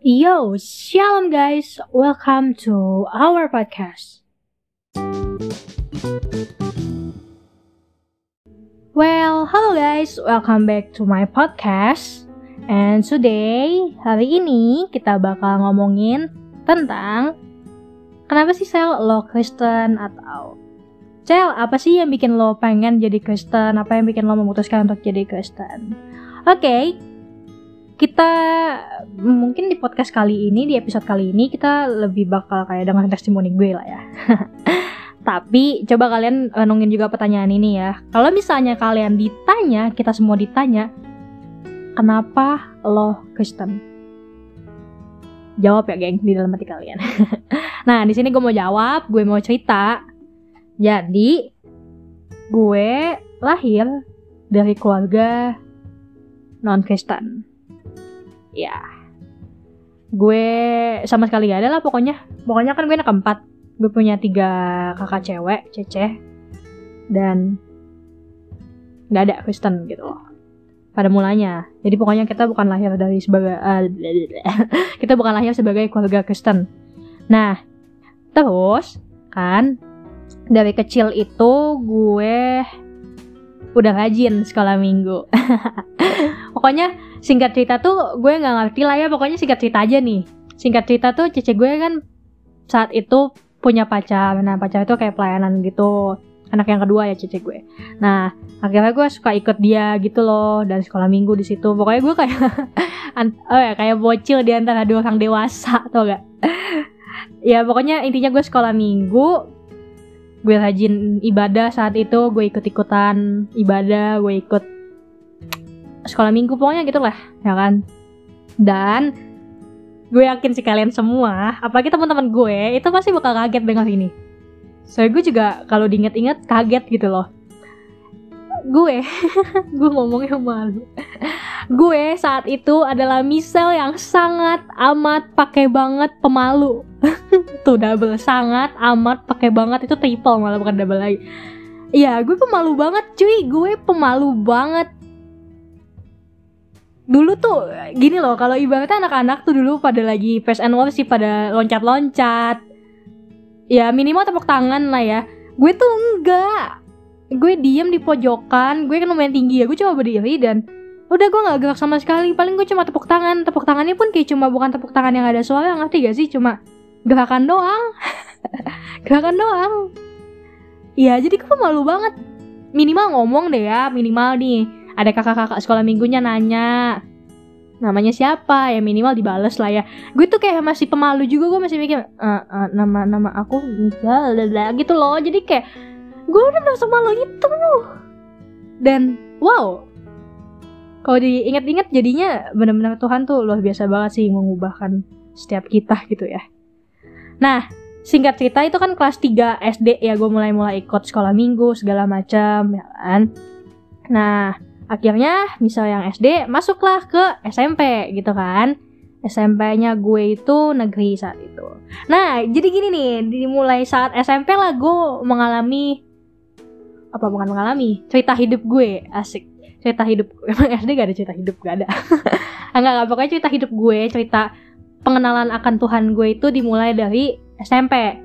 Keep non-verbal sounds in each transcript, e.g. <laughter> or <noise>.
Yo, shalom guys. Welcome to our podcast. Well, hello guys. Welcome back to my podcast. And today, hari ini kita bakal ngomongin tentang kenapa sih sel lo Kristen atau Cel, apa sih yang bikin lo pengen jadi Kristen? Apa yang bikin lo memutuskan untuk jadi Kristen? Oke, okay, kita mungkin di podcast kali ini di episode kali ini kita lebih bakal kayak dengan testimoni gue lah ya. <laughs> Tapi coba kalian renungin juga pertanyaan ini ya. Kalau misalnya kalian ditanya kita semua ditanya kenapa lo Kristen? Jawab ya geng di dalam hati kalian. <laughs> Nah di sini gue mau jawab gue mau cerita. Jadi gue lahir dari keluarga non Kristen ya. Gue sama sekali gak ada lah pokoknya. Pokoknya kan gue anak keempat. Gue punya tiga kakak cewek cece. Dan nggak ada Kristen gitu loh. Pada mulanya. Jadi pokoknya kita bukan lahir dari sebagai uh, <laughs> kita bukan lahir sebagai keluarga Kristen. Nah terus kan dari kecil itu gue udah rajin sekolah minggu. <laughs> Pokoknya singkat cerita tuh gue nggak ngerti lah ya pokoknya singkat cerita aja nih. Singkat cerita tuh cece gue kan saat itu punya pacar. Nah pacar itu kayak pelayanan gitu. Anak yang kedua ya cece gue. Nah akhirnya gue suka ikut dia gitu loh dan sekolah minggu di situ. Pokoknya gue kayak <laughs> oh ya kayak bocil di antara dua orang dewasa <laughs> tau gak ya pokoknya intinya gue sekolah minggu gue rajin ibadah saat itu gue ikut ikutan ibadah gue ikut sekolah minggu pokoknya gitu lah ya kan? Dan gue yakin sih kalian semua apalagi teman-teman gue itu pasti bakal kaget dengar ini. So gue juga kalau diinget-inget kaget gitu loh. Gue <laughs> gue ngomongnya malu. Gue saat itu adalah misel yang sangat amat pakai banget pemalu. <laughs> Tuh double sangat amat pakai banget. Itu triple malah bukan double lagi. Iya, gue pemalu banget cuy, gue pemalu banget dulu tuh gini loh kalau ibaratnya anak-anak tuh dulu pada lagi face and sih pada loncat-loncat. Ya minimal tepuk tangan lah ya. Gue tuh enggak. Gue diem di pojokan gue kan lumayan tinggi ya gue coba berdiri dan udah gue nggak gerak sama sekali. Paling gue cuma tepuk tangan. Tepuk tangannya pun kayak cuma bukan tepuk tangan yang ada suara ngerti gak sih? Cuma gerakan doang. <laughs> Gerakan doang. Ya jadi gue malu banget. Minimal ngomong deh ya minimal nih ada kakak-kakak sekolah minggunya nanya namanya siapa? Ya minimal dibales lah ya. Gue tuh kayak masih pemalu juga gue masih mikir e, uh, nama nama aku misal gitu loh. Jadi kayak gue udah merasa malu gitu dan wow. Kalau diingat-ingat jadinya benar-benar Tuhan tuh luar biasa banget sih mengubahkan setiap kita gitu ya. Nah singkat cerita itu kan kelas 3 SD ya gue mulai-mulai ikut sekolah minggu segala macam ya kan. Nah akhirnya misal yang SD masuklah ke SMP gitu kan. SMP-nya gue itu negeri saat itu. Nah jadi gini nih dimulai saat SMP lah gue mengalami apa bukan mengalami cerita hidup gue asik. Cerita hidup <laughs> emang SD gak ada cerita hidup gak ada. <laughs> Enggak enggak pokoknya cerita hidup gue cerita pengenalan akan Tuhan gue itu dimulai dari SMP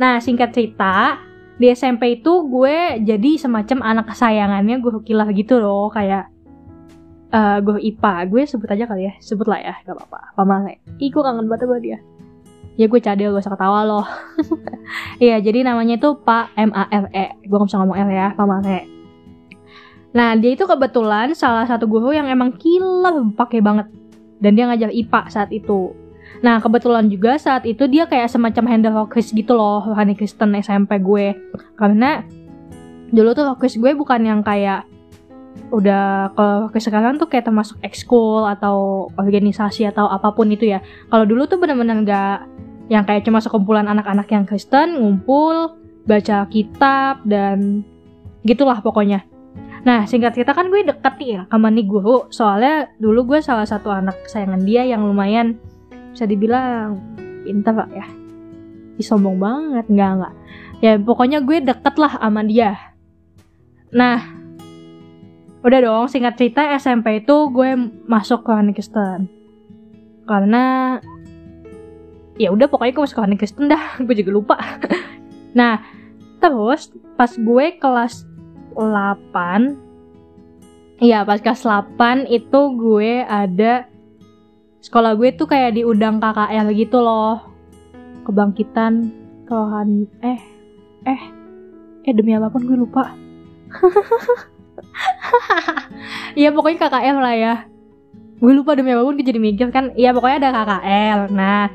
nah singkat cerita di SMP itu gue jadi semacam anak kesayangannya gue kilah gitu loh kayak uh, gue IPA. Gue sebut aja kali ya sebut lah ya gak apa-apa pamale ih gue kangen banget sama dia. Ya gue cadel gue usah ketawa loh. <laughs> Iya jadi namanya itu Pak M A R E. Gue gak bisa ngomong R ya pamale nah dia itu kebetulan salah satu guru yang emang killer pakai banget. Dan dia ngajar IPA saat itu Nah kebetulan juga saat itu dia kayak semacam handle hokis gitu loh rohani Kristen SMP gue. Karena dulu tuh hokis gue bukan yang kayak udah kalau ke sekarang tuh kayak termasuk ekskul atau organisasi atau apa pun itu ya. Kalau dulu tuh bener-bener gak yang kayak cuma sekumpulan anak-anak yang Kristen ngumpul baca kitab dan gitulah pokoknya. Nah singkat cerita kan gue deket ya sama nih guru. Soalnya dulu gue salah satu anak kesayangan dia yang lumayan bisa dibilang pintar pak ya. Sombong banget. Nggak nggak. Ya pokoknya gue deket lah sama dia. Nah udah dong singkat cerita SMP itu gue masuk ke Kristen karena ya udah pokoknya gue masuk Rohani Kristen dah. <laughs> Gue juga lupa. <laughs> Nah terus pas gue kelas 8 Iya pas kelas 8 itu gue ada sekolah gue tuh kayak diundang KKL gitu loh. Kebangkitan kerohan eh eh eh demi apa pun gue lupa. <laughs> Iya pokoknya KKL lah ya. Gue lupa demi apa pun gue jadi mikir kan. Iya pokoknya ada KKL nah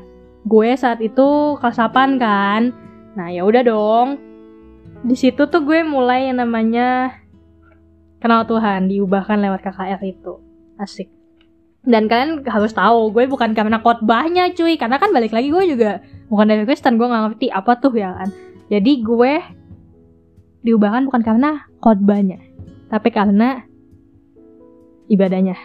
gue saat itu kelas 8 kan. Nah ya udah dong. Di situ tuh gue mulai yang namanya kenal Tuhan diubahkan lewat KKR itu. Asik dan kalian harus tahu gue bukan karena khotbahnya cuy. Karena kan balik lagi gue juga bukan dari Kristen gue nggak ngerti apa tuh ya kan? Jadi gue diubahkan bukan karena khotbahnya tapi karena ibadahnya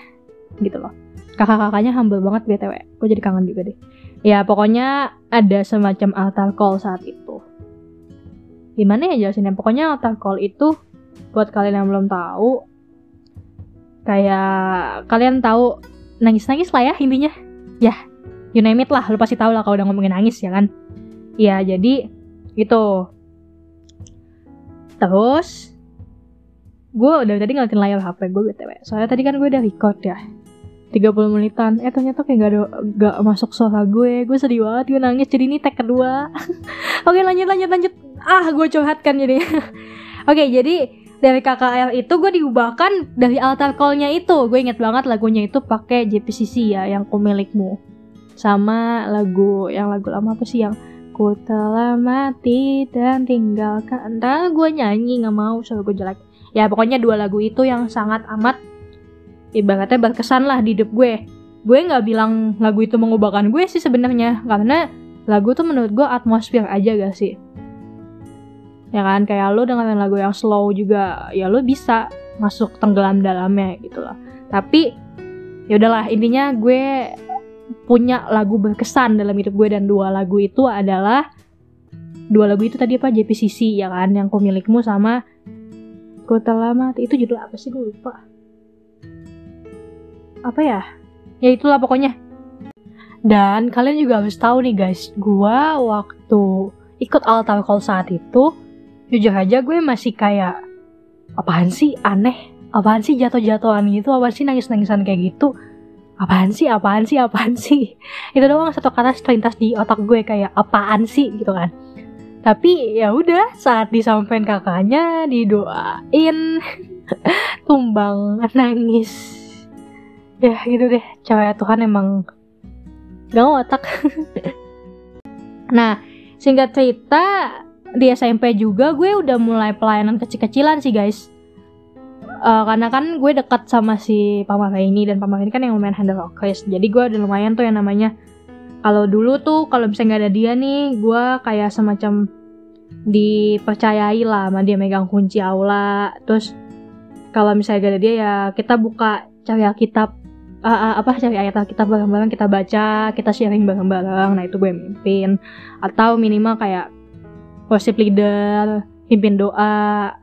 gitu loh. Kakak-kakaknya humble banget btw gue jadi kangen juga deh. Ya pokoknya ada semacam altar call saat itu. Gimana ya jelasinnya? Pokoknya altar call itu buat kalian yang belum tahu kayak kalian tahu nangis-nangis lah ya intinya. Ya you name it lah lu pasti tahu lah kalau udah ngomongin nangis ya kan? Ya jadi itu. Terus gue udah tadi ngeliatin layar HP gue btw soalnya tadi kan gue udah record ya 30 menitan. Eh ternyata kayak gak ada gak masuk suara gue. Gue sedih banget gue nangis. Jadi ini tag kedua. <laughs> Oke lanjut lanjut lanjut. Ah gue curhatkan jadi <laughs> oke jadi dari KKL itu gue diubahkan dari altar call-nya itu. Gue inget banget lagunya itu pakai JPCC ya yang ku milikmu. Sama lagu yang lagu lama apa sih yang ku telah mati dan tinggalkan. Entah gue nyanyi nggak mau soal gue jelek. Ya pokoknya dua lagu itu yang sangat amat ibaratnya berkesan lah di hidup gue. Gue nggak bilang lagu itu mengubahkan gue sih sebenarnya karena lagu tuh menurut gue atmosfer aja gak sih ya kan? Kayak lo dengan lagu yang slow juga ya lo bisa masuk tenggelam dalamnya gitu loh. Tapi ya udahlah intinya gue punya lagu berkesan dalam hidup gue dan dua lagu itu adalah dua lagu itu tadi apa? JPCC ya kan? Yang milikmu sama Kota Lama itu judul apa sih? Gue lupa. Apa ya? Ya itulah pokoknya. Dan kalian juga harus tahu nih guys gue waktu ikut altar call saat itu jujur aja gue masih kayak apaan sih aneh? Apaan sih jatuh-jatuhan gitu? Apaan sih nangis-nangisan kayak gitu? Apaan sih? Apaan sih? Apaan <laughs> sih? Itu doang satu kata terlintas di otak gue kayak apaan sih? gitu kan. Tapi ya udah saat disampaikan kakaknya didoain <laughs> tumbang nangis. Ya gitu deh cewek Tuhan emang gak otak. <laughs> Nah singkat cerita di SMP juga gue udah mulai pelayanan kecil-kecilan sih guys. Uh, karena kan gue dekat sama si Pak ini dan Pak ini kan yang lumayan handle orkes jadi gue udah lumayan tuh yang namanya kalau dulu tuh kalau misalnya nggak ada dia nih gue kayak semacam dipercayai lah sama dia megang kunci aula. Terus kalau misalnya gak ada dia ya kita buka cari Alkitab uh, uh, apa cari ayat Alkitab bareng-bareng kita baca kita sharing bareng-bareng. Nah itu gue mimpin. Atau minimal kayak worship leader, pimpin doa.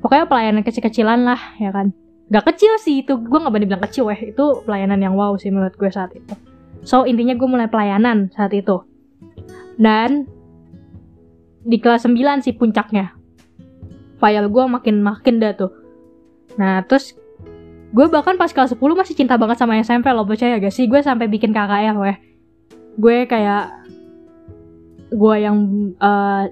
Pokoknya pelayanan kecil-kecilan lah, ya kan. Gak kecil sih itu, gue gak berani bilang kecil weh. Itu pelayanan yang wow sih menurut gue saat itu. So intinya gue mulai pelayanan saat itu. Dan di kelas 9 sih puncaknya. File gue makin-makin dah tuh. Nah terus gue bahkan pas kelas 10 masih cinta banget sama SMP lo percaya gak sih gue sampai bikin KKR weh gue kayak gue yang uh,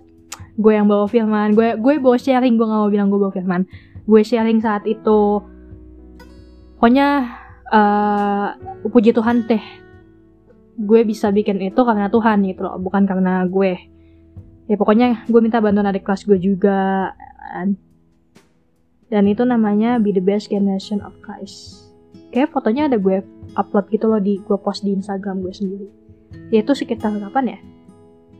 gue yang bawa firman. Gue gue bawa sharing gue gak mau bilang gue bawa firman. Gue sharing saat itu pokoknya uh, puji Tuhan teh gue bisa bikin itu karena Tuhan gitu loh bukan karena gue. Ya pokoknya gue minta bantuan adik kelas gue juga kan. dan itu namanya Be the Best Generation of Christ. Kayak fotonya ada gue upload gitu loh di gue post di Instagram gue sendiri. Ya itu sekitar kapan ya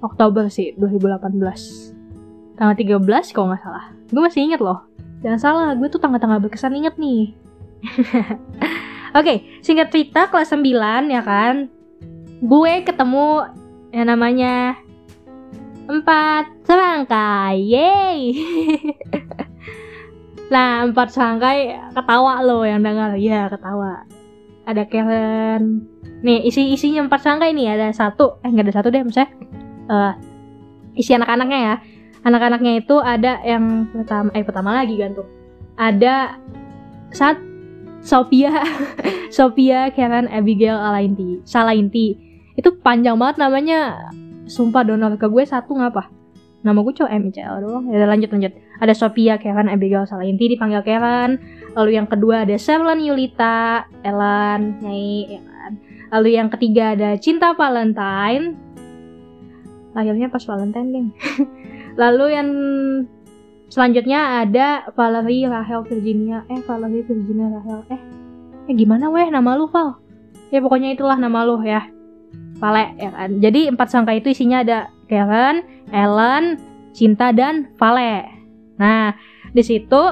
Oktober sih 2018 tanggal 13 kalau nggak salah. Gue masih inget loh. Jangan salah gue tuh tanggal-tanggal berkesan inget nih. <laughs> Oke okay, singkat cerita kelas 9 ya kan? Gue ketemu yang namanya empat serangkai yeay <laughs> nah empat serangkai ketawa lo yang dengar. Ya ketawa. Ada Karen. Nih isi isinya empat sangka ini ada satu. Eh nggak ada satu deh misalnya uh, isi anak-anaknya ya. Anak-anaknya itu ada yang pertama eh pertama lagi gantung. Ada saat Sophia <laughs> Sophia Karen Abigail Alainti Salainti. Itu panjang banget namanya. Sumpah donor ke gue satu ngapa? Nama gue cowok MCL doang. Ya lanjut lanjut. Ada Sophia Karen Abigail Salainti dipanggil Karen. Lalu yang kedua ada Sherlyn Yulita Elan Nyai ya kan lalu yang ketiga ada Cinta Valentine lahirnya pas Valentine geng. <laughs> Lalu yang selanjutnya ada Valerie Rahel Virginia. Eh Valerie Virginia Rahel. Eh eh gimana weh? Nama lu Val? Ya pokoknya itulah nama lu ya. Vale ya kan? Jadi empat sangka itu isinya ada Karen, Ellen, Cinta dan Vale. Nah, di situ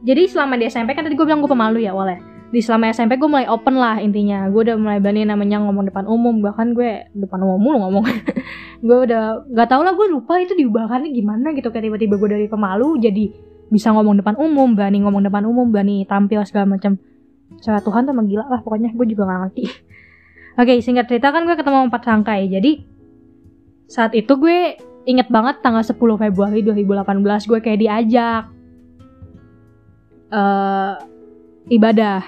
jadi selama di SMP kan tadi gue bilang gue pemalu ya awalnya. Di selama SMP gue mulai open lah intinya. Gue udah mulai berani namanya ngomong depan umum. Bahkan gue depan umum mulu ngomong. <laughs> gue udah gak tau lah gue lupa itu diubahkannya gimana gitu. Kayak tiba-tiba gue dari pemalu jadi bisa ngomong depan umum. Berani ngomong depan umum. Berani tampil segala macam. Cara Tuhan tuh emang gila lah pokoknya. Gue juga gak ngerti. <laughs> Oke, okay, singkat cerita kan gue ketemu empat sangkai. Jadi saat itu gue inget banget tanggal 10 Februari 2018 gue kayak diajak uh, ibadah,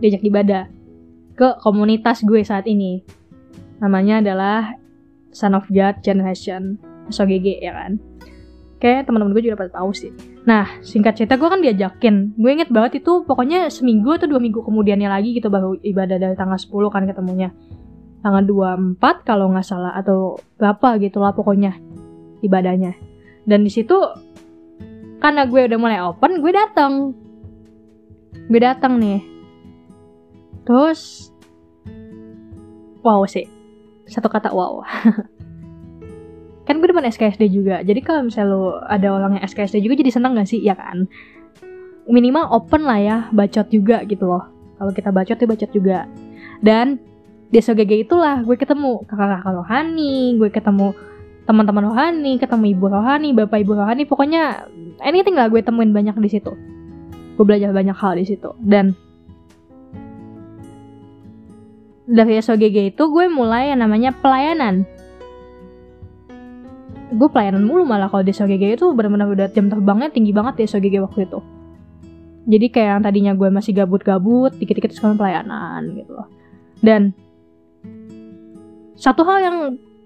diajak ibadah ke komunitas gue saat ini. Namanya adalah Son of God Generation SOGG ya kan. Kayak teman-teman gue juga pada tahu sih. Nah, singkat cerita gue kan diajakin. Gue inget banget itu pokoknya seminggu atau dua minggu kemudiannya lagi gitu baru ibadah dari tanggal 10 kan ketemunya tanggal 24 kalau nggak salah atau berapa gitu lah pokoknya ibadahnya dan di situ karena gue udah mulai open gue datang gue datang nih terus wow sih. Satu kata wow. <laughs> Kan gue depan SKSD juga. Jadi kalau misalnya lo ada orang yang SKSD juga jadi seneng gak sih? Ya kan? Minimal open lah ya bacot juga gitu loh. Kalau kita bacot ya bacot juga. Dan di SOGG itulah gue ketemu kakak-kakak rohani, gue ketemu teman-teman rohani, ketemu ibu rohani, bapak ibu rohani, pokoknya anything lah gue temuin banyak di situ. Gue belajar banyak hal di situ. Dan dari SOGG itu gue mulai yang namanya pelayanan. Gue pelayanan mulu malah kalau di SOGG itu benar-benar udah jam terbangnya tinggi banget di SOGG waktu itu. Jadi kayak yang tadinya gue masih gabut-gabut, dikit-dikit sekarang pelayanan gitu loh. Dan satu hal yang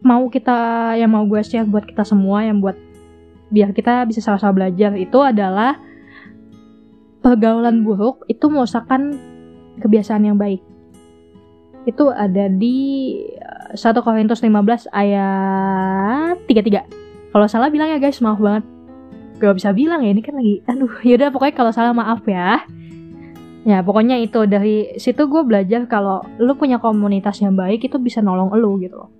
mau kita yang mau gue share buat kita semua yang buat biar kita bisa sama-sama belajar itu adalah pergaulan buruk itu merusakkan kebiasaan yang baik. Itu ada di 1 eh, Korintus 15 ayat 33. Kalau salah bilang ya guys, maaf banget. Gak bisa bilang ya, ini kan lagi, aduh, <laughs> yaudah pokoknya kalau salah maaf ya. Ya pokoknya itu dari situ gue belajar kalau lu punya komunitas yang baik itu bisa nolong lu gitu loh.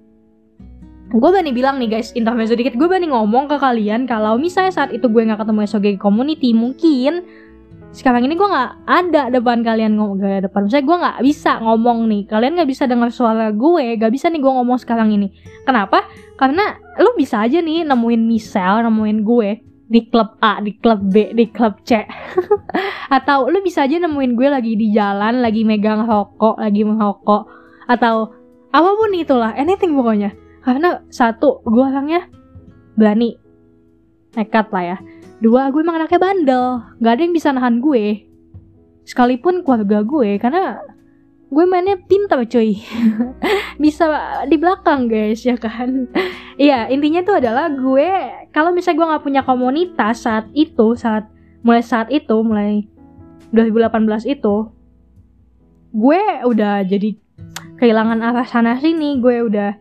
Gue berani bilang nih guys, intermezzo dikit, gue berani ngomong ke kalian kalau misalnya saat itu gue nggak ketemu SOG community, mungkin sekarang ini gue nggak ada depan kalian ngomong gak depan. Saya gue nggak bisa ngomong nih. Kalian nggak bisa dengar suara gue. Gak bisa nih gue ngomong sekarang ini. Kenapa? Karena lu bisa aja nih nemuin misal nemuin gue di klub A, di klub B, di klub C. <laughs> atau lu bisa aja nemuin gue lagi di jalan, lagi megang rokok, lagi merokok. Atau apa pun itulah, anything pokoknya. Karena satu, gue orangnya berani, nekat lah ya. Dua, gue emang anaknya bandel, gak ada yang bisa nahan gue. Sekalipun keluarga gue, karena gue mainnya pintar cuy. <laughs> Bisa di belakang guys ya kan? Iya intinya tuh adalah gue kalau misalnya gue nggak punya komunitas saat itu saat mulai saat itu mulai 2018 itu gue udah jadi kehilangan arah sana sini. Gue udah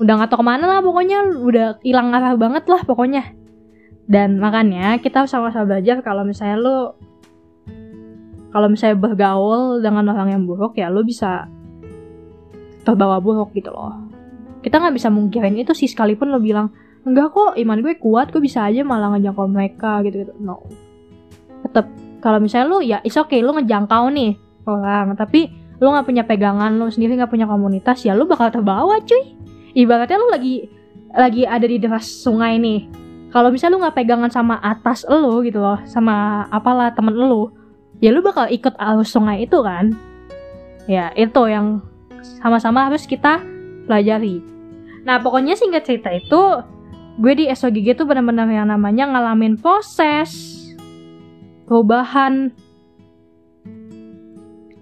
udah nggak tahu ke mana lah pokoknya. Udah hilang arah banget lah pokoknya dan makanya kita sama-sama belajar kalau misalnya lo kalau misalnya bergaul dengan orang yang buruk ya lo bisa terbawa buruk gitu loh. Kita nggak bisa mungkirin itu sih sekalipun lo bilang enggak kok iman gue kuat gue bisa aja malah ngejangkau mereka gitu gitu no. Tetap kalau misalnya lo ya is okay lo ngejangkau nih orang tapi lo nggak punya pegangan lo sendiri nggak punya komunitas ya lo bakal terbawa cuy. Ibaratnya lo lagi lagi ada di deras sungai nih kalau misalnya lo nggak pegangan sama atas lo gitu loh sama apalah temen lo ya lu bakal ikut arus sungai itu kan? Ya itu yang sama-sama harus kita pelajari. Nah pokoknya singkat cerita itu gue di SOGG tuh benar-benar yang namanya ngalamin proses perubahan.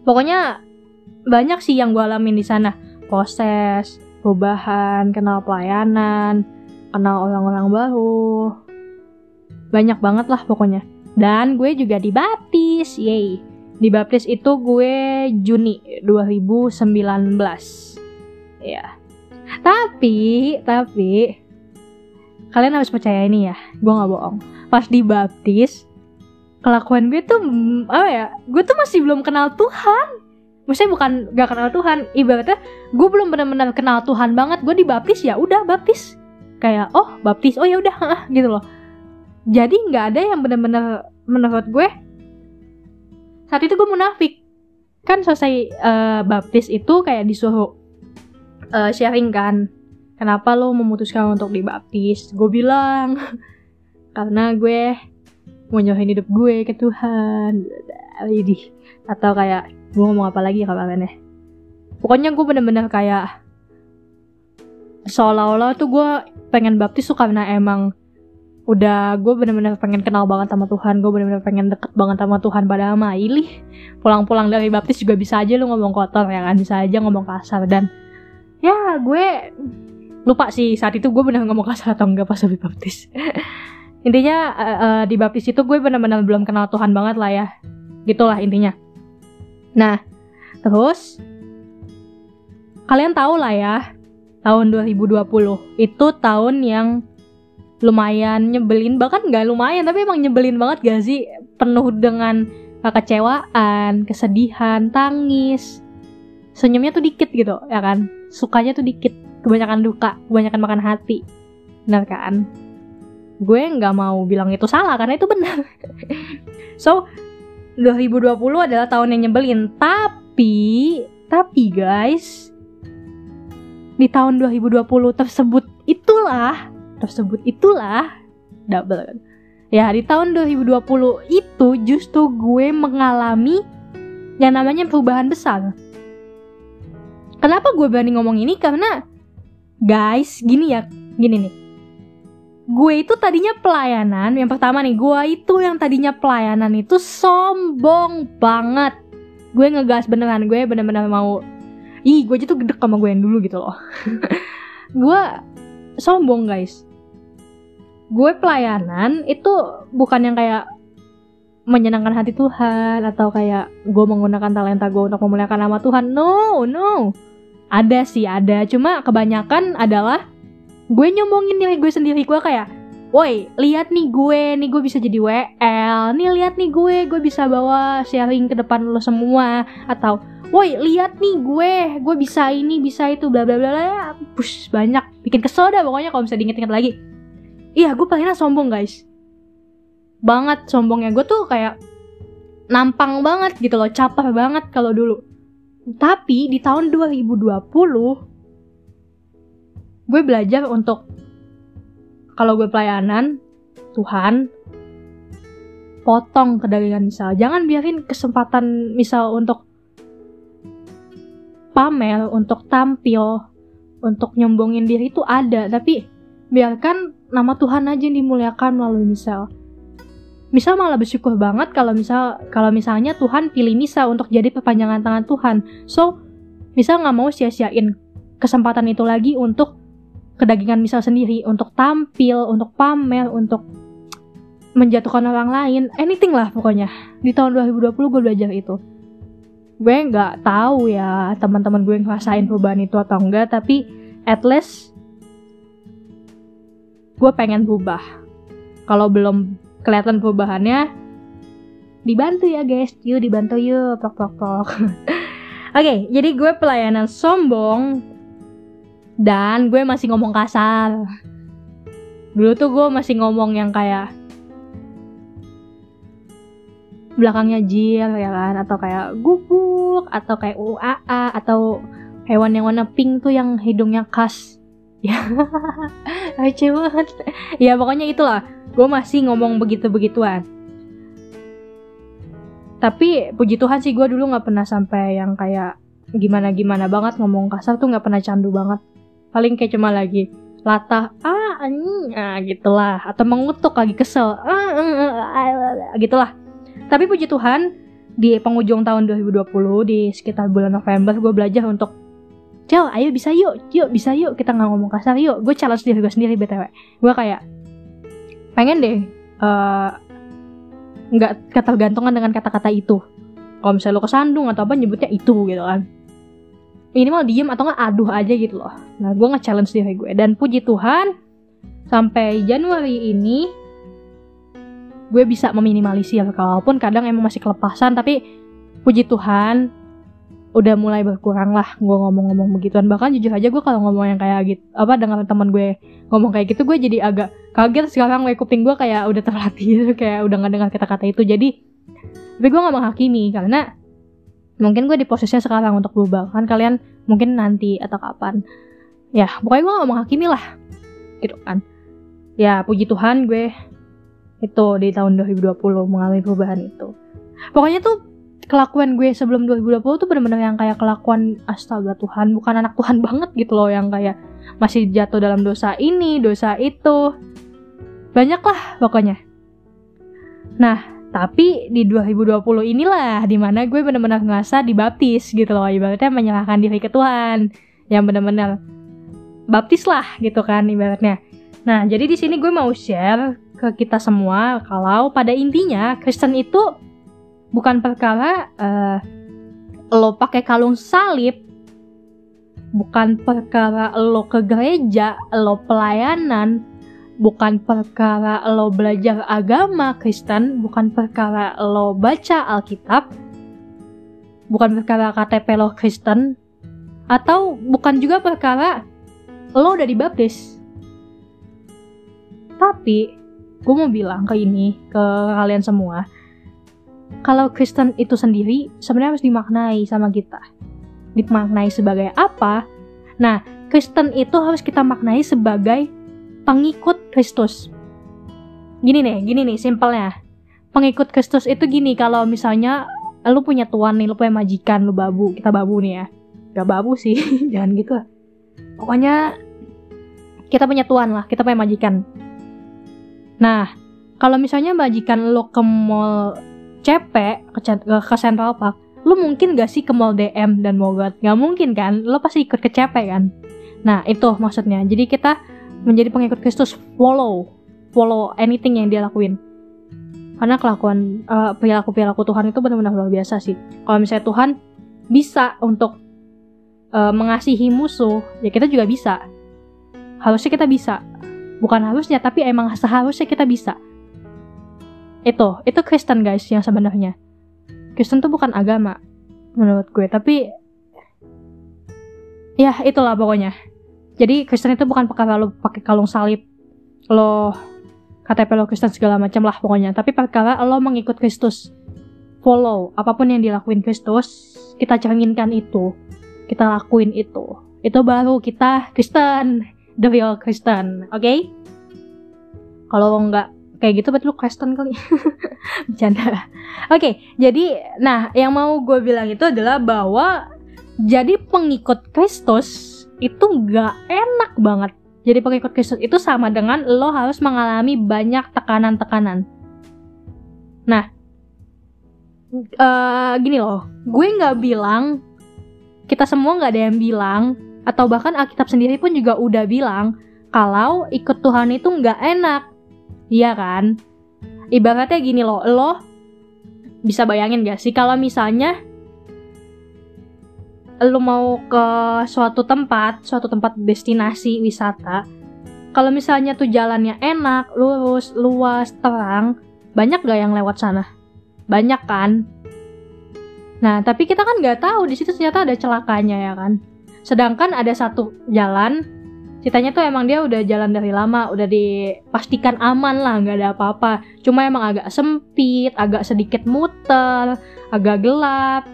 Pokoknya banyak sih yang gue alamin di sana. Proses perubahan kenal pelayanan kenal orang-orang baru banyak banget lah pokoknya dan gue juga dibaptis, yay. Dibaptis itu gue Juni 2019. Ya. Tapi, tapi kalian harus percaya ini ya, gue nggak bohong. Pas dibaptis, kelakuan gue tuh apa ya? Gue tuh masih belum kenal Tuhan. Maksudnya bukan gak kenal Tuhan, ibaratnya gue belum benar-benar kenal Tuhan banget. Gue dibaptis ya udah baptis. Kayak oh baptis, oh ya udah gitu loh. Jadi nggak ada yang bener-bener menurut gue saat itu gue munafik. Kan selesai uh, baptis itu kayak disuruh uh, sharing kan kenapa lo memutuskan untuk dibaptis? Gue bilang <laughs> karena gue mau nyobain hidup gue ke Tuhan. Atau kayak gue ngomong apa lagi kemarin ya? Pokoknya gue bener-bener kayak seolah-olah tuh gue pengen baptis tuh karena emang udah gue bener-bener pengen kenal banget sama Tuhan gue bener-bener pengen deket banget sama Tuhan. Pada ama ilih pulang-pulang dari baptis juga bisa aja lu ngomong kotor ya kan? Bisa aja ngomong kasar. Dan ya gue lupa sih saat itu gue bener ngomong kasar atau enggak pas habis baptis. <laughs> Intinya uh, uh, di baptis itu gue bener-bener belum kenal Tuhan banget lah ya. Gitulah intinya. Nah terus kalian tahu lah ya tahun 2020 itu tahun yang lumayan nyebelin bahkan nggak lumayan tapi emang nyebelin banget gak sih? Penuh dengan kekecewaan kesedihan tangis. Senyumnya tuh dikit gitu ya kan? Sukanya tuh dikit. Kebanyakan duka kebanyakan makan hati. Benar kan? Gue nggak mau bilang itu salah karena itu benar. <laughs> So 2020 adalah tahun yang nyebelin. Tapi tapi guys di tahun 2020 tersebut itulah tersebut itulah double kan. Ya di tahun 2020 itu justru gue mengalami yang namanya perubahan besar. Kenapa gue berani ngomong ini? Karena guys, gini ya, gini nih. Gue itu tadinya pelayanan, yang pertama nih, gue itu yang tadinya pelayanan itu sombong banget. Gue ngegas beneran, gue bener-bener mau Ih, gue aja tuh gede sama gue yang dulu gitu loh. <laughs> gue sombong guys gue pelayanan itu bukan yang kayak menyenangkan hati Tuhan atau kayak gue menggunakan talenta gue untuk memuliakan nama Tuhan. No, no. Ada sih, ada. Cuma kebanyakan adalah gue nyombongin diri gue sendiri. Gue kayak, woi, lihat nih gue, nih gue bisa jadi WL. Nih lihat nih gue, gue bisa bawa sharing ke depan lo semua. Atau, woi, lihat nih gue, gue bisa ini, bisa itu, bla bla bla bla. Push, banyak. Bikin kesel dah pokoknya kalau bisa diinget-inget lagi. Iya gue palingan sombong guys. Banget sombongnya. Gue tuh kayak nampang banget gitu loh caper banget kalau dulu. Tapi di tahun 2020 gue belajar untuk kalau gue pelayanan Tuhan potong kedagingan misal. Jangan biarin kesempatan misal untuk pamer untuk tampil untuk nyombongin diri itu ada tapi biarkan nama Tuhan aja yang dimuliakan melalui misal. Misal malah bersyukur banget kalau misal kalau misalnya Tuhan pilih misal untuk jadi perpanjangan tangan Tuhan. So, misal nggak mau sia-siain kesempatan itu lagi untuk kedagingan misal sendiri, untuk tampil, untuk pamer, untuk menjatuhkan orang lain, anything lah pokoknya. Di tahun 2020 gue belajar itu. Gue nggak tahu ya teman-teman gue ngerasain perubahan itu atau enggak, tapi at least gue pengen berubah. Kalau belum kelihatan perubahannya dibantu ya guys. Yuk dibantu yuk. Tok tok tok oke okay, jadi gue pelayanan sombong dan gue masih ngomong kasar. Dulu tuh gue masih ngomong yang kayak belakangnya jil ya kan? Atau kayak guguk atau kayak UAA atau hewan yang warna pink tuh yang hidungnya khas. <laughs> Ya lucu banget. Ya pokoknya itulah. Gue masih ngomong begitu begituan tapi puji Tuhan sih gue dulu nggak pernah sampai yang kayak gimana gimana banget ngomong kasar tuh nggak pernah candu banget. Paling kayak cuma lagi latah ah anjing. Ah gitulah. Atau mengutuk lagi kesel ah, ah, ah, ah, gitulah tapi puji Tuhan di penghujung tahun 2020 di sekitar bulan November gue belajar untuk Cel, ayo bisa yuk, yuk bisa yuk kita nggak ngomong kasar yuk. Gue challenge diri gue sendiri btw. Gue kayak pengen deh nggak uh, ketergantungan dengan kata-kata itu. Kalau misalnya lo kesandung atau apa nyebutnya itu gitu kan. Minimal diem atau nggak aduh aja gitu loh. Nah gue nge-challenge diri gue dan puji Tuhan sampai Januari ini gue bisa meminimalisir. Kalaupun kadang emang masih kelepasan tapi puji Tuhan udah mulai berkurang lah gue ngomong-ngomong begituan. Bahkan jujur aja gue kalau ngomong yang kayak gitu apa dengan teman gue ngomong kayak gitu gue jadi agak kaget sekarang gue kuping gue kayak udah terlatih gitu <laughs> kayak udah nggak dengar kata-kata itu. Jadi tapi gue nggak menghakimi karena mungkin gue di posisinya sekarang untuk berubah. Kan kalian mungkin nanti atau kapan. Ya pokoknya gue gak menghakimi lah gitu kan. Ya puji Tuhan gue itu di tahun 2020 mengalami perubahan itu. Pokoknya tuh kelakuan gue sebelum 2020 tuh bener-bener yang kayak kelakuan astaga Tuhan bukan anak Tuhan <laughs> banget gitu loh. Yang kayak masih jatuh dalam dosa ini dosa itu. Banyak lah pokoknya. Nah tapi di 2020 inilah di mana gue bener-bener ngerasa dibaptis gitu loh. Ibaratnya menyerahkan diri ke Tuhan. Yang bener-bener baptis lah gitu kan ibaratnya. Nah jadi di sini gue mau share ke kita semua kalau pada intinya Kristen itu bukan perkara uh, lo pakai kalung salib bukan perkara lo ke gereja lo pelayanan bukan perkara lo belajar agama Kristen bukan perkara lo baca Alkitab bukan perkara KTP lo Kristen atau bukan juga perkara lo udah dibaptis. Tapi gue mau bilang ke ini ke kalian semua. Kalau Kristen itu sendiri sebenarnya harus dimaknai sama kita. Dimaknai sebagai apa? Nah Kristen itu harus kita maknai sebagai pengikut Kristus. Gini nih gini nih simpelnya. Pengikut Kristus itu gini kalau misalnya lu punya tuan nih lu punya majikan lu babu kita babu nih ya. Gak babu sih <laughs> jangan gitu pokoknya kita punya tuan lah kita punya majikan Nah, kalau misalnya majikan lo ke mall CP, ke, ke Central Park, lo mungkin gak sih ke mall DM dan Mogot? Gak mungkin kan? Lo pasti ikut ke CP kan? Nah, itu maksudnya. Jadi kita menjadi pengikut Kristus follow, follow anything yang dia lakuin. Karena kelakuan uh, perilaku-perilaku Tuhan itu benar-benar luar biasa sih. Kalau misalnya Tuhan bisa untuk uh, mengasihi musuh, ya kita juga bisa. Harusnya kita bisa bukan harusnya tapi emang seharusnya kita bisa. Itu itu Kristen guys yang sebenarnya. Kristen tuh bukan agama menurut gue. Tapi ya itulah pokoknya. Jadi Kristen itu bukan perkara lo pakai kalung salib. Lo KTP lo Kristen segala macam lah pokoknya. Tapi perkara lo mengikut Kristus. Follow apa pun yang dilakuin Kristus kita cerminkan itu. Kita lakuin itu. Itu baru kita Kristen the real Kristen, oke? Okay? Kalau nggak kayak gitu berarti lu Kristen kali. <laughs> Bercanda. Oke, okay, jadi nah yang mau gue bilang itu adalah bahwa jadi pengikut Kristus itu nggak enak banget. Jadi pengikut Kristus itu sama dengan lo harus mengalami banyak tekanan-tekanan. Nah, uh, gini loh, gue nggak bilang kita semua nggak ada yang bilang atau bahkan Alkitab sendiri pun juga udah bilang kalau ikut Tuhan itu nggak enak. Iya kan? Ibaratnya gini loh, lo bisa bayangin gak sih kalau misalnya lo mau ke suatu tempat, suatu tempat destinasi wisata, kalau misalnya tuh jalannya enak, lurus, luas, terang, banyak gak yang lewat sana? Banyak kan? Nah, tapi kita kan nggak tahu di situ ternyata ada celakanya ya kan? Sedangkan ada satu jalan, ceritanya tuh emang dia udah jalan dari lama, udah dipastikan aman lah, nggak ada apa-apa. Cuma emang agak sempit, agak sedikit muter, agak gelap,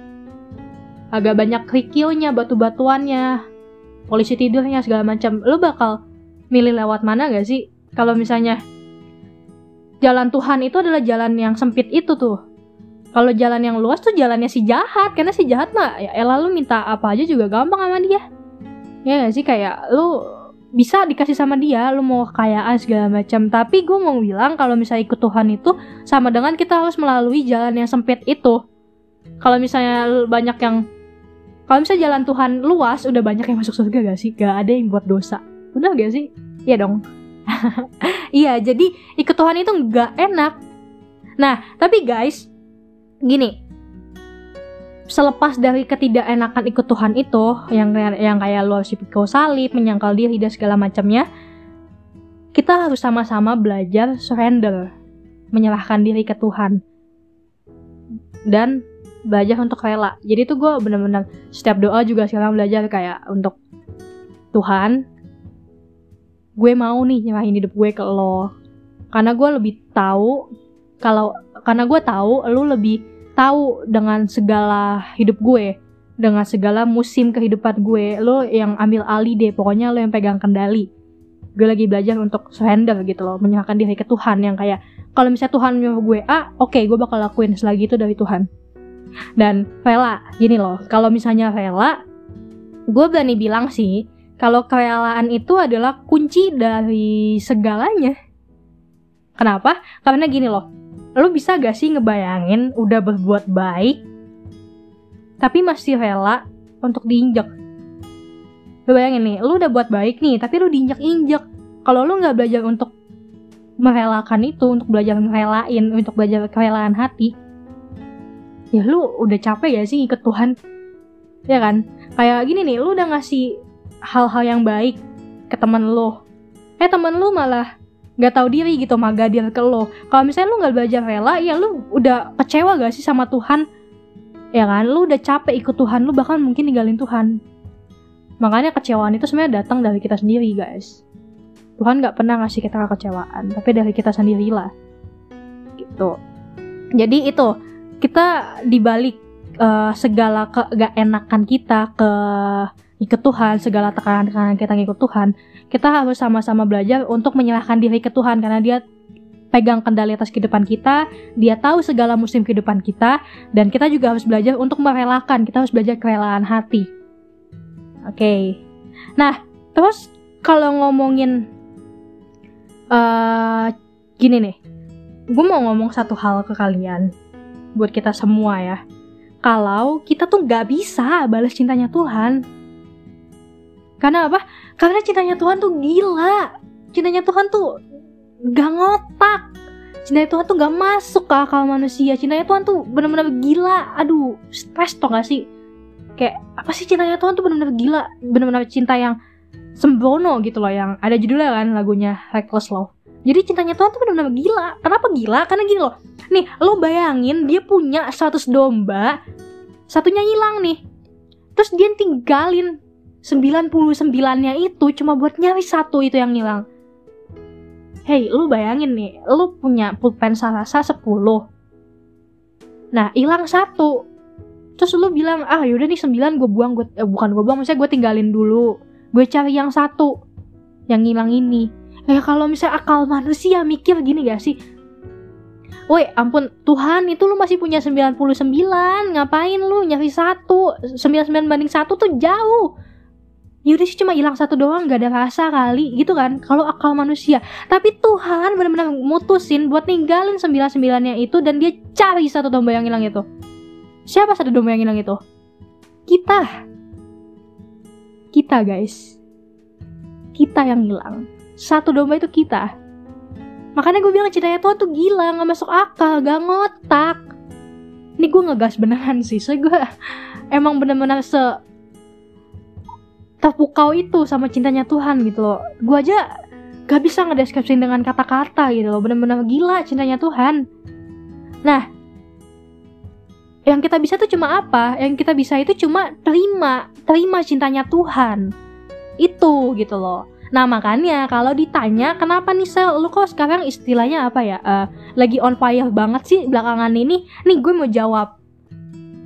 agak banyak kerikilnya, batu-batuannya, polisi tidurnya segala macam. Lo bakal milih lewat mana gak sih? Kalau misalnya jalan Tuhan itu adalah jalan yang sempit itu tuh. Kalau jalan yang luas tuh jalannya si jahat karena si jahat mah ya elah lu minta apa aja juga gampang sama dia. Ya gak sih? Kayak lu bisa dikasih sama dia lu mau kekayaan segala macam. Tapi gue mau bilang kalau misalnya ikut Tuhan itu sama dengan kita harus melalui jalan yang sempit itu. Kalau misalnya banyak yang kalau misalnya jalan Tuhan luas udah banyak yang masuk surga gak sih? Gak ada yang buat dosa. Udah gak sih? Iya dong. <laughs> Iya jadi ikut Tuhan itu gak enak. Nah tapi guys gini. Selepas dari ketidakenakan ikut Tuhan itu yang yang kayak lu harus pikul salib menyangkal diri dan segala macamnya kita harus sama-sama belajar surrender menyerahkan diri ke Tuhan dan belajar untuk rela. Jadi tuh gue bener-bener setiap doa juga sekarang belajar kayak untuk Tuhan gue mau nih nyerahin hidup gue ke lo. Karena gue lebih tahu kalau karena gue tahu lo lebih tahu dengan segala hidup gue dengan segala musim kehidupan gue. Lo yang ambil alih deh pokoknya lo yang pegang kendali. Gue lagi belajar untuk surrender gitu loh menyerahkan diri ke Tuhan yang kayak kalau misalnya Tuhan nyuruh gue ah oke okay, gue bakal lakuin selagi itu dari Tuhan. Dan rela gini loh kalau misalnya rela gue berani bilang sih kalau kerelaan itu adalah kunci dari segalanya. Kenapa? Karena gini loh Lo bisa gak sih ngebayangin udah berbuat baik, tapi masih rela untuk diinjak? Lo bayangin nih, lo udah buat baik nih, tapi lo diinjak-injak. Kalau lo nggak belajar untuk merelakan itu, untuk belajar merelain, untuk belajar kerelaan hati, ya lo udah capek ya sih ikut Tuhan? Ya kan? Kayak gini nih, lo udah ngasih hal-hal yang baik ke temen lo. Eh temen lo malah nggak tahu diri gitu magadir ke lo. Kalau misalnya lu nggak belajar rela ya lu udah kecewa gak sih sama Tuhan? Ya kan? Lu udah capek ikut Tuhan lu bahkan mungkin ninggalin Tuhan. Makanya kecewaan itu sebenarnya datang dari kita sendiri guys. Tuhan nggak pernah ngasih kita kekecewaan tapi dari kita sendirilah gitu. Jadi itu kita dibalik uh, segala ke gak enakan kita ke ikut Tuhan segala tekanan-tekanan kita ngikut Tuhan kita harus sama-sama belajar untuk menyerahkan diri ke Tuhan karena dia pegang kendali atas kehidupan kita, dia tahu segala musim kehidupan kita, dan kita juga harus belajar untuk merelakan, kita harus belajar kerelaan hati. Oke, okay. nah terus kalau ngomongin uh, gini nih, gue mau ngomong satu hal ke kalian, buat kita semua ya. Kalau kita tuh gak bisa balas cintanya Tuhan, karena apa? Karena cintanya Tuhan tuh gila. Cintanya Tuhan tuh gak ngotak. Cintanya Tuhan tuh gak masuk ke akal manusia. Cintanya Tuhan tuh bener-bener gila. Aduh, stres tau gak sih? Kayak apa sih cintanya Tuhan tuh bener-bener gila. Bener-bener cinta yang sembrono gitu loh. Yang ada judulnya kan lagunya Reckless Love. Jadi cintanya Tuhan tuh bener-bener gila. Kenapa gila? Karena gini loh. Nih, lo bayangin dia punya 100 domba. Satunya hilang nih. Terus dia tinggalin 99-nya itu cuma buat nyari satu itu yang hilang. Hey, lu bayangin nih, lu punya pulpen rasa 10. Nah, hilang satu. Terus lu bilang, ah yaudah nih 9 gue buang, gue, eh, bukan gue buang, maksudnya gue tinggalin dulu. Gue cari yang satu, yang hilang ini. Kayak kalau misalnya akal manusia mikir gini gak sih? Woi ampun Tuhan itu lu masih punya 99 Ngapain lu nyari satu 99 banding satu tuh jauh yaudah sih cuma hilang satu doang gak ada rasa kali gitu kan kalau akal manusia. Tapi Tuhan benar-benar mutusin buat ninggalin sembilan sembilannya itu dan dia cari satu domba yang hilang itu. Siapa satu domba yang hilang itu? Kita. Kita guys. Kita yang hilang. Satu domba itu kita. Makanya gue bilang cintanya Tuhan tuh gila nggak masuk akal gak ngotak. Ini gue ngegas beneran sih so gue <laughs> emang bener-bener se terpukau itu sama cintanya Tuhan gitu loh. Gue aja gak bisa ngedeskripsiin dengan kata-kata gitu loh. Bener-bener gila cintanya Tuhan. Nah yang kita bisa tuh cuma apa? Yang kita bisa itu cuma terima terima cintanya Tuhan. Itu gitu loh. Nah makanya kalau ditanya kenapa nih sel? Lu kok sekarang istilahnya apa ya? Uh, lagi on fire banget sih belakangan ini? Nih gue mau jawab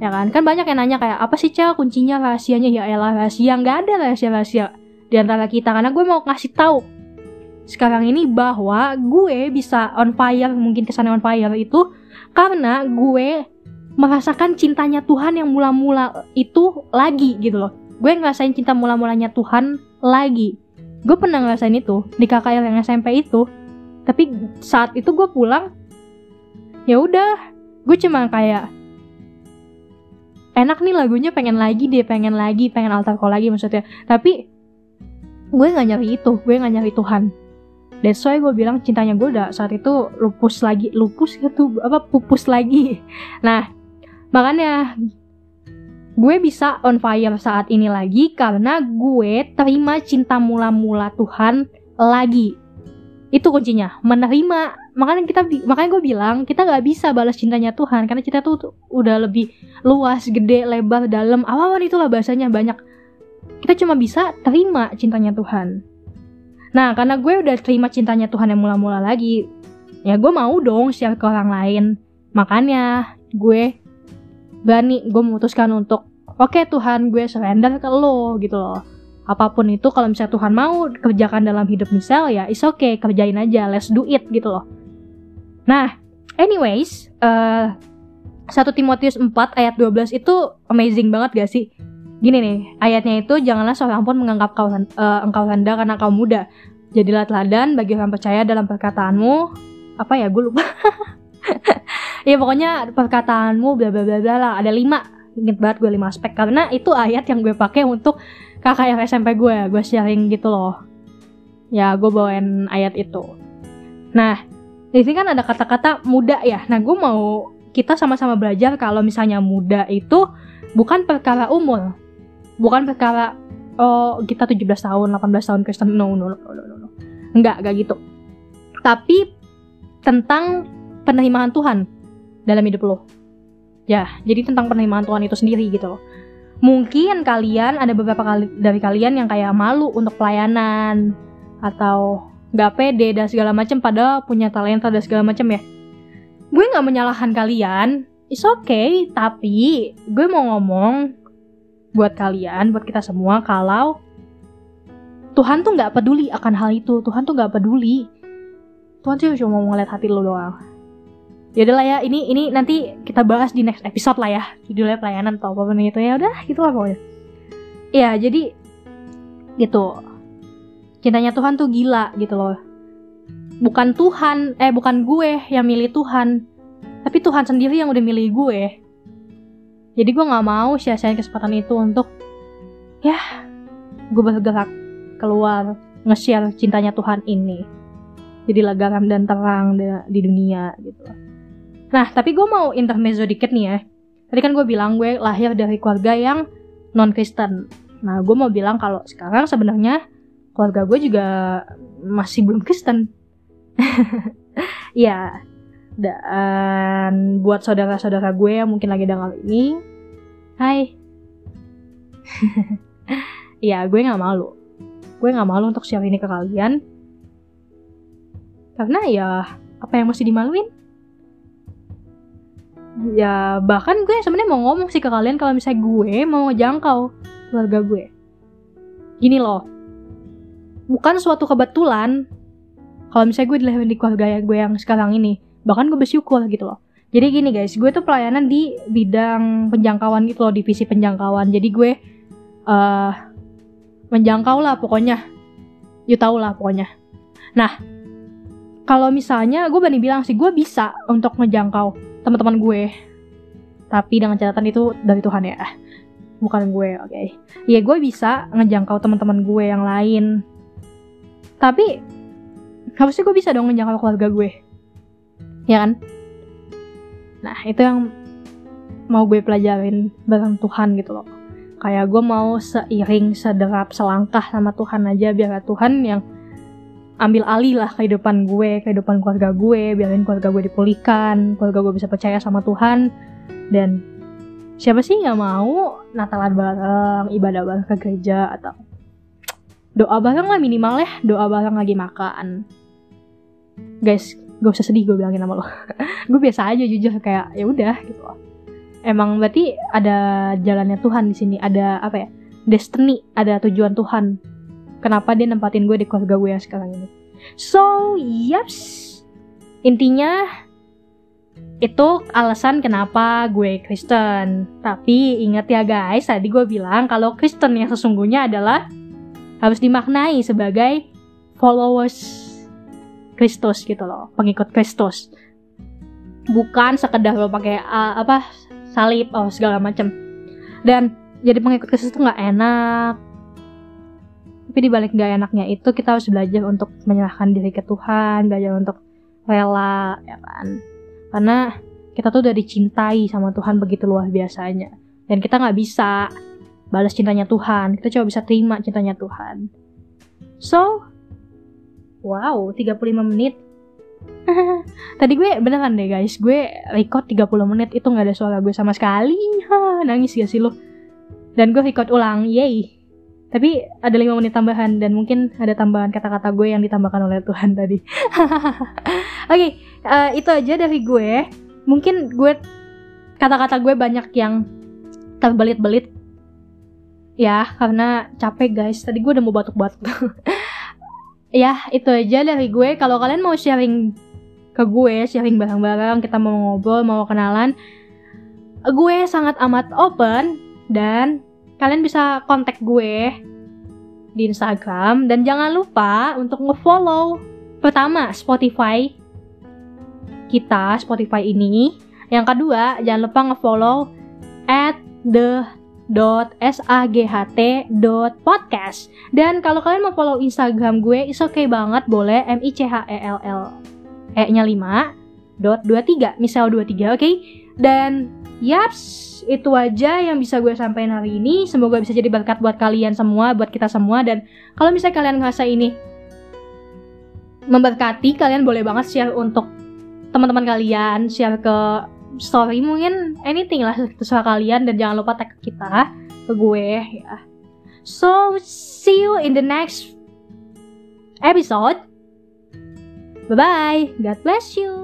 ya kan? Kan banyak yang nanya kayak apa sih cel? Kuncinya rahasianya. Ya elah rahasia. Nggak ada rahasia rahasia di antara kita. Karena gue mau ngasih tahu sekarang ini bahwa gue bisa on fire mungkin kesannya on fire itu karena gue merasakan cintanya Tuhan yang mula-mula itu lagi gitu loh. Gue ngerasain cinta mula-mulanya Tuhan lagi. Gue pernah ngerasain itu di KKL yang SMP itu. Tapi saat itu gue pulang ya udah gue cuma kayak enak nih lagunya pengen lagi deh pengen lagi pengen altar call lagi maksudnya. Tapi gue nggak nyari itu gue nggak nyari Tuhan. That's why gue bilang cintanya gue udah saat itu lupus lagi lupus gitu apa pupus lagi. <laughs> Nah makanya gue bisa on fire saat ini lagi karena gue terima cinta mula-mula Tuhan lagi. Itu kuncinya menerima makanya kita makanya gue bilang kita nggak bisa balas cintanya Tuhan karena kita tuh udah lebih luas gede lebar dalam. Awan itulah bahasanya banyak. Kita cuma bisa terima cintanya Tuhan. Nah karena gue udah terima cintanya Tuhan yang mula-mula lagi ya gue mau dong share ke orang lain. Makanya gue berani gue memutuskan untuk oke okay, Tuhan gue surrender ke lo gitu loh. Apa pun itu kalau misalnya Tuhan mau kerjakan dalam hidup misal ya is okay kerjain aja let's do it gitu loh nah anyways uh, 1 Timotius 4 ayat 12 itu amazing banget gak sih? Gini nih ayatnya itu janganlah seorang pun menganggap kau uh, engkau rendah karena kau muda. Jadilah teladan bagi orang percaya dalam perkataanmu. Apa ya? Gue lupa. <laughs> Ya pokoknya perkataanmu bla bla bla bla lah. Ada lima. Inget banget gue lima aspek. Karena itu ayat yang gue pakai untuk kakak yang SMP gue gue sharing gitu loh. Ya gue bawain ayat itu. Nah di sini kan ada kata-kata muda ya. Nah gue mau kita sama-sama belajar kalau misalnya muda itu bukan perkara umur. Bukan perkara oh kita 17 tahun 18 tahun Kristen. No no no no no, enggak enggak gitu. Tapi tentang penerimaan Tuhan dalam hidup lo. Ya jadi tentang penerimaan Tuhan itu sendiri gitu loh. Mungkin kalian ada beberapa kali dari kalian yang kayak malu untuk pelayanan atau nggak pede dan segala macam pada punya talenta dan segala macam ya. Gue nggak menyalahkan kalian. It's okay tapi gue mau ngomong buat kalian buat kita semua kalau Tuhan tuh nggak peduli akan hal itu. Tuhan tuh nggak peduli. Tuhan sih cuma mau ngeliat hati lo doang. Yaudah lah ya ini ini nanti kita bahas di next episode lah ya. Judulnya pelayanan atau apa itu ya. Udah gitu lah pokoknya. Ya jadi gitu cintanya Tuhan tuh gila gitu loh bukan Tuhan eh bukan gue yang milih Tuhan tapi Tuhan sendiri yang udah milih gue jadi gue nggak mau sia-siain kesempatan itu untuk ya gue bergerak keluar nge-share cintanya Tuhan ini jadilah garam dan terang di dunia gitu Nah, tapi gue mau intermezzo dikit nih ya. Tadi kan gue bilang gue lahir dari keluarga yang non Kristen. Nah, gue mau bilang kalau sekarang sebenarnya keluarga gue juga masih belum Kristen. <laughs> ya, dan buat saudara-saudara gue yang mungkin lagi dengar ini, hai. <laughs> ya, gue nggak malu. Gue nggak malu untuk share ini ke kalian. Karena ya, apa yang masih dimaluin? ya bahkan gue sebenarnya mau ngomong sih ke kalian kalau misalnya gue mau ngejangkau keluarga gue gini loh bukan suatu kebetulan. Kalau misalnya gue dilahirin di keluarga gue yang sekarang ini bahkan gue bersyukur gitu loh. Jadi gini guys gue tuh pelayanan di bidang penjangkauan gitu loh divisi penjangkauan. Jadi gue uh, menjangkau lah pokoknya. You tau lah pokoknya. Nah kalau misalnya gue berani bilang sih gue bisa untuk ngejangkau teman-teman gue. Tapi dengan catatan itu dari Tuhan ya. Bukan gue oke. Okay. ya gue bisa ngejangkau teman-teman gue yang lain tapi harusnya gue bisa dong ngejangkau keluarga gue. Ya kan? Nah itu yang mau gue pelajarin bareng Tuhan gitu loh. Kayak gue mau seiring sederap selangkah sama Tuhan aja biar Tuhan yang ambil alih lah kehidupan gue, kehidupan keluarga gue, biarin keluarga gue dipulihkan, keluarga gue bisa percaya sama Tuhan, dan siapa sih nggak mau Natalan bareng, ibadah bareng ke gereja atau doa bareng lah minimal ya, doa bareng lagi makan. Guys, gak usah sedih gue bilangin sama lo. <laughs> gue biasa aja jujur kayak ya udah gitu loh. Emang berarti ada jalannya Tuhan di sini, ada apa ya? Destiny, ada tujuan Tuhan kenapa dia nempatin gue di keluarga gue yang sekarang ini so yes intinya itu alasan kenapa gue Kristen. Tapi ingat ya guys, tadi gue bilang kalau Kristen yang sesungguhnya adalah harus dimaknai sebagai followers Kristus gitu loh, pengikut Kristus. Bukan sekedar lo pakai uh, apa salib oh segala macam. Dan jadi pengikut Kristus itu nggak enak. Tapi dibalik nggak enaknya itu kita harus belajar untuk menyerahkan diri ke Tuhan, belajar untuk rela, ya kan karena kita tuh udah dicintai sama Tuhan begitu luar biasanya dan kita nggak bisa balas cintanya Tuhan kita cuma bisa terima cintanya Tuhan so wow 35 menit <laughs> Tadi gue beneran deh guys, gue record 30 menit itu nggak ada suara gue sama sekali. Ha, nangis gak sih lo? Dan gue record ulang, yay. Tapi ada 5 menit tambahan dan mungkin ada tambahan kata-kata gue yang ditambahkan oleh Tuhan tadi. <laughs> Oke, okay, uh, eh, itu aja dari gue. Mungkin gue kata-kata gue banyak yang terbelit-belit. Ya, karena capek guys. Tadi gue udah mau batuk-batuk. <laughs> ya, itu aja dari gue. Kalau kalian mau sharing ke gue, sharing bareng-bareng, kita mau ngobrol, mau kenalan, gue sangat amat open dan kalian bisa kontak gue di Instagram dan jangan lupa untuk nge-follow pertama Spotify kita Spotify ini yang kedua jangan lupa nge-follow at the dot dot podcast dan kalau kalian mau follow Instagram gue is okay banget boleh m i c h e l l e nya 5 dot 23 misal 23 oke okay? dan yaps itu aja yang bisa gue sampaikan hari ini. Semoga bisa jadi berkat buat kalian semua, buat kita semua. Dan kalau misalnya kalian ngerasa ini memberkati, kalian boleh banget share untuk teman-teman kalian, share ke story mungkin anything lah terserah kalian dan jangan lupa tag kita ke gue ya. So see you in the next episode. Bye bye. God bless you.